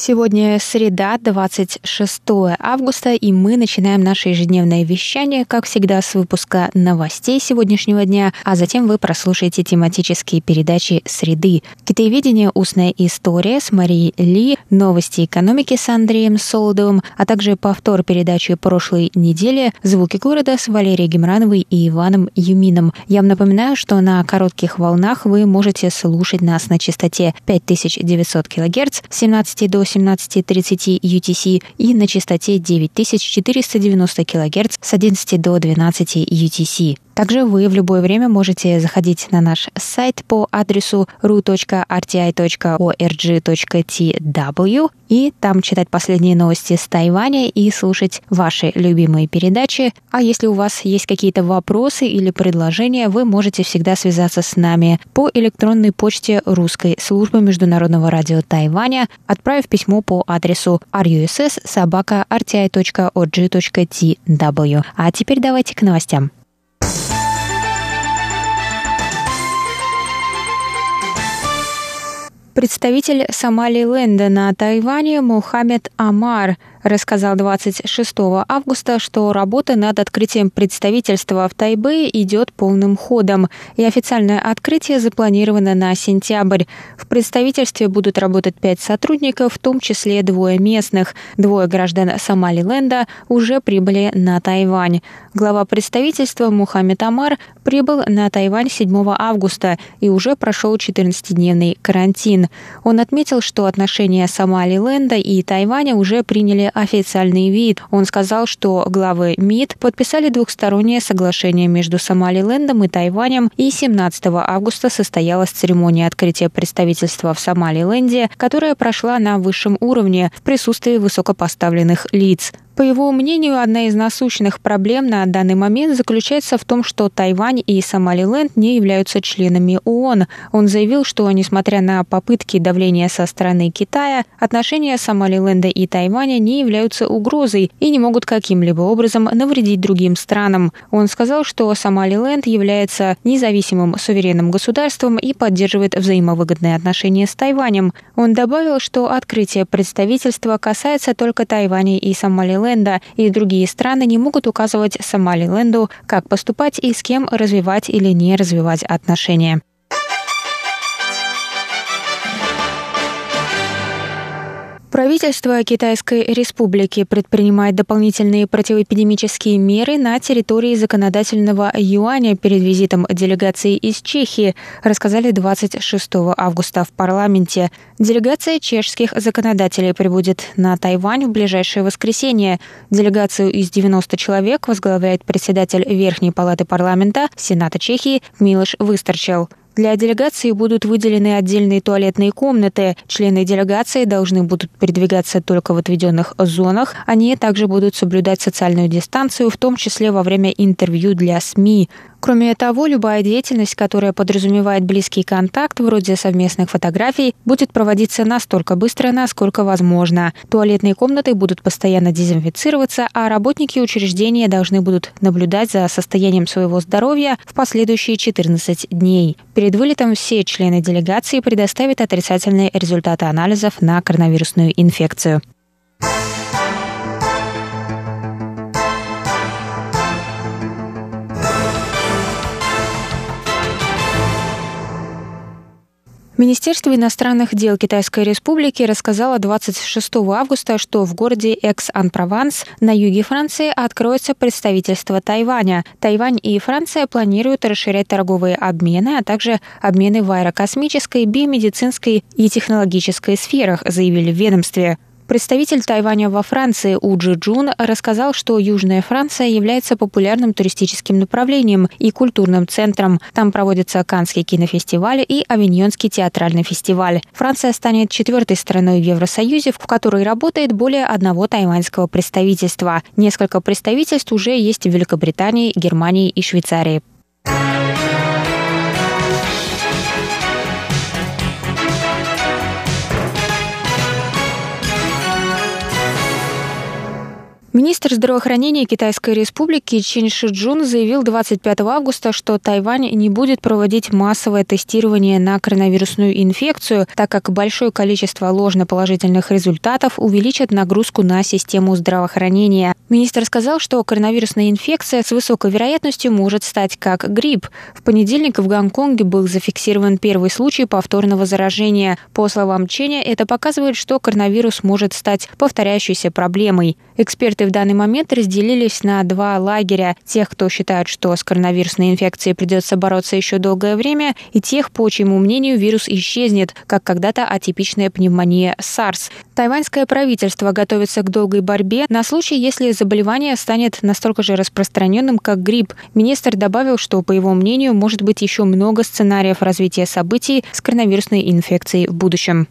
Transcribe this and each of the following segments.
Сегодня среда, 26 августа, и мы начинаем наше ежедневное вещание, как всегда, с выпуска новостей сегодняшнего дня, а затем вы прослушаете тематические передачи «Среды». Китаеведение «Устная история» с Марией Ли, новости экономики с Андреем Солодовым, а также повтор передачи прошлой недели «Звуки города» с Валерией Гемрановой и Иваном Юмином. Я вам напоминаю, что на коротких волнах вы можете слушать нас на частоте 5900 кГц с 17 до 17.30 UTC и на частоте 9490 кГц с 11 до 12 UTC. Также вы в любое время можете заходить на наш сайт по адресу ru.rti.org.tw и там читать последние новости с Тайваня и слушать ваши любимые передачи. А если у вас есть какие-то вопросы или предложения, вы можете всегда связаться с нами по электронной почте русской службы международного радио Тайваня, отправив письмо по адресу russ.rti.org.tw. А теперь давайте к новостям. Представитель Сомали-Ленда на Тайване Мухаммед Амар рассказал 26 августа, что работа над открытием представительства в Тайбэе идет полным ходом, и официальное открытие запланировано на сентябрь. В представительстве будут работать пять сотрудников, в том числе двое местных. Двое граждан Сомалиленда уже прибыли на Тайвань. Глава представительства Мухаммед Амар прибыл на Тайвань 7 августа и уже прошел 14-дневный карантин. Он отметил, что отношения Сомалиленда и Тайваня уже приняли официальный вид. Он сказал, что главы МИД подписали двухстороннее соглашение между Сомалилендом и Тайванем, и 17 августа состоялась церемония открытия представительства в Сомалиленде, которая прошла на высшем уровне в присутствии высокопоставленных лиц. По его мнению, одна из насущных проблем на данный момент заключается в том, что Тайвань и Сомалиленд не являются членами ООН. Он заявил, что, несмотря на попытки давления со стороны Китая, отношения Сомалиленда и Тайваня не являются угрозой и не могут каким-либо образом навредить другим странам. Он сказал, что Сомалиленд является независимым суверенным государством и поддерживает взаимовыгодные отношения с Тайванем. Он добавил, что открытие представительства касается только Тайваня и Сомалиленда, Сомалиленда и другие страны не могут указывать Сомалиленду, как поступать и с кем развивать или не развивать отношения. Правительство Китайской Республики предпринимает дополнительные противоэпидемические меры на территории законодательного юаня перед визитом делегации из Чехии, рассказали 26 августа в парламенте. Делегация чешских законодателей прибудет на Тайвань в ближайшее воскресенье. Делегацию из 90 человек возглавляет председатель Верхней палаты парламента Сената Чехии Милош Высторчел. Для делегации будут выделены отдельные туалетные комнаты. Члены делегации должны будут передвигаться только в отведенных зонах. Они также будут соблюдать социальную дистанцию, в том числе во время интервью для СМИ. Кроме того, любая деятельность, которая подразумевает близкий контакт, вроде совместных фотографий, будет проводиться настолько быстро, насколько возможно. Туалетные комнаты будут постоянно дезинфицироваться, а работники учреждения должны будут наблюдать за состоянием своего здоровья в последующие 14 дней. Перед вылетом все члены делегации предоставят отрицательные результаты анализов на коронавирусную инфекцию. Министерство иностранных дел Китайской Республики рассказало 26 августа, что в городе Экс-Ан-Прованс на юге Франции откроется представительство Тайваня. Тайвань и Франция планируют расширять торговые обмены, а также обмены в аэрокосмической, биомедицинской и технологической сферах, заявили в ведомстве. Представитель Тайваня во Франции Уджи Джун рассказал, что Южная Франция является популярным туристическим направлением и культурным центром. Там проводятся Каннский кинофестиваль и Авиньонский театральный фестиваль. Франция станет четвертой страной в Евросоюзе, в которой работает более одного тайваньского представительства. Несколько представительств уже есть в Великобритании, Германии и Швейцарии. Министр здравоохранения Китайской республики Чин Шиджун заявил 25 августа, что Тайвань не будет проводить массовое тестирование на коронавирусную инфекцию, так как большое количество ложноположительных результатов увеличит нагрузку на систему здравоохранения. Министр сказал, что коронавирусная инфекция с высокой вероятностью может стать как грипп. В понедельник в Гонконге был зафиксирован первый случай повторного заражения. По словам Ченя, это показывает, что коронавирус может стать повторяющейся проблемой. Эксперты в данный момент разделились на два лагеря. Тех, кто считает, что с коронавирусной инфекцией придется бороться еще долгое время, и тех, по чьему мнению, вирус исчезнет, как когда-то атипичная пневмония SARS. Тайваньское правительство готовится к долгой борьбе на случай, если заболевание станет настолько же распространенным, как грипп. Министр добавил, что, по его мнению, может быть еще много сценариев развития событий с коронавирусной инфекцией в будущем.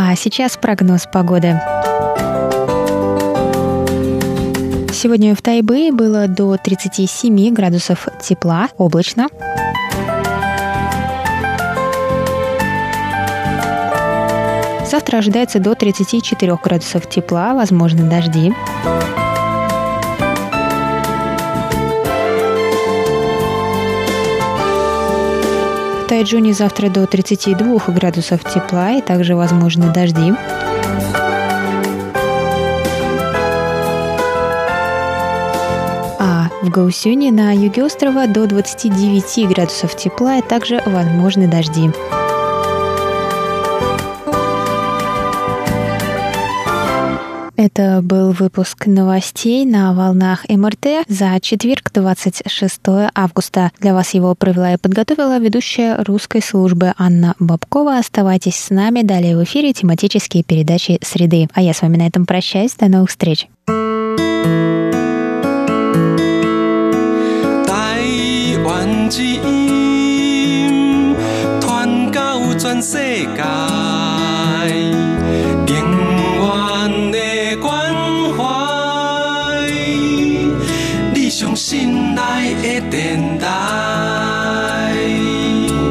А сейчас прогноз погоды. Сегодня в Тайбэе было до 37 градусов тепла, облачно. Завтра ожидается до 34 градусов тепла, возможны дожди. Тайджуне завтра до 32 градусов тепла и также возможны дожди. А в Гаусюне на юге острова до 29 градусов тепла и также возможны дожди. Это был выпуск новостей на волнах МРТ за четверг, 26 августа. Для вас его провела и подготовила ведущая русской службы Анна Бабкова. Оставайтесь с нами. Далее в эфире тематические передачи «Среды». А я с вами на этом прощаюсь. До новых встреч. Тайвань 之音，传到全世界。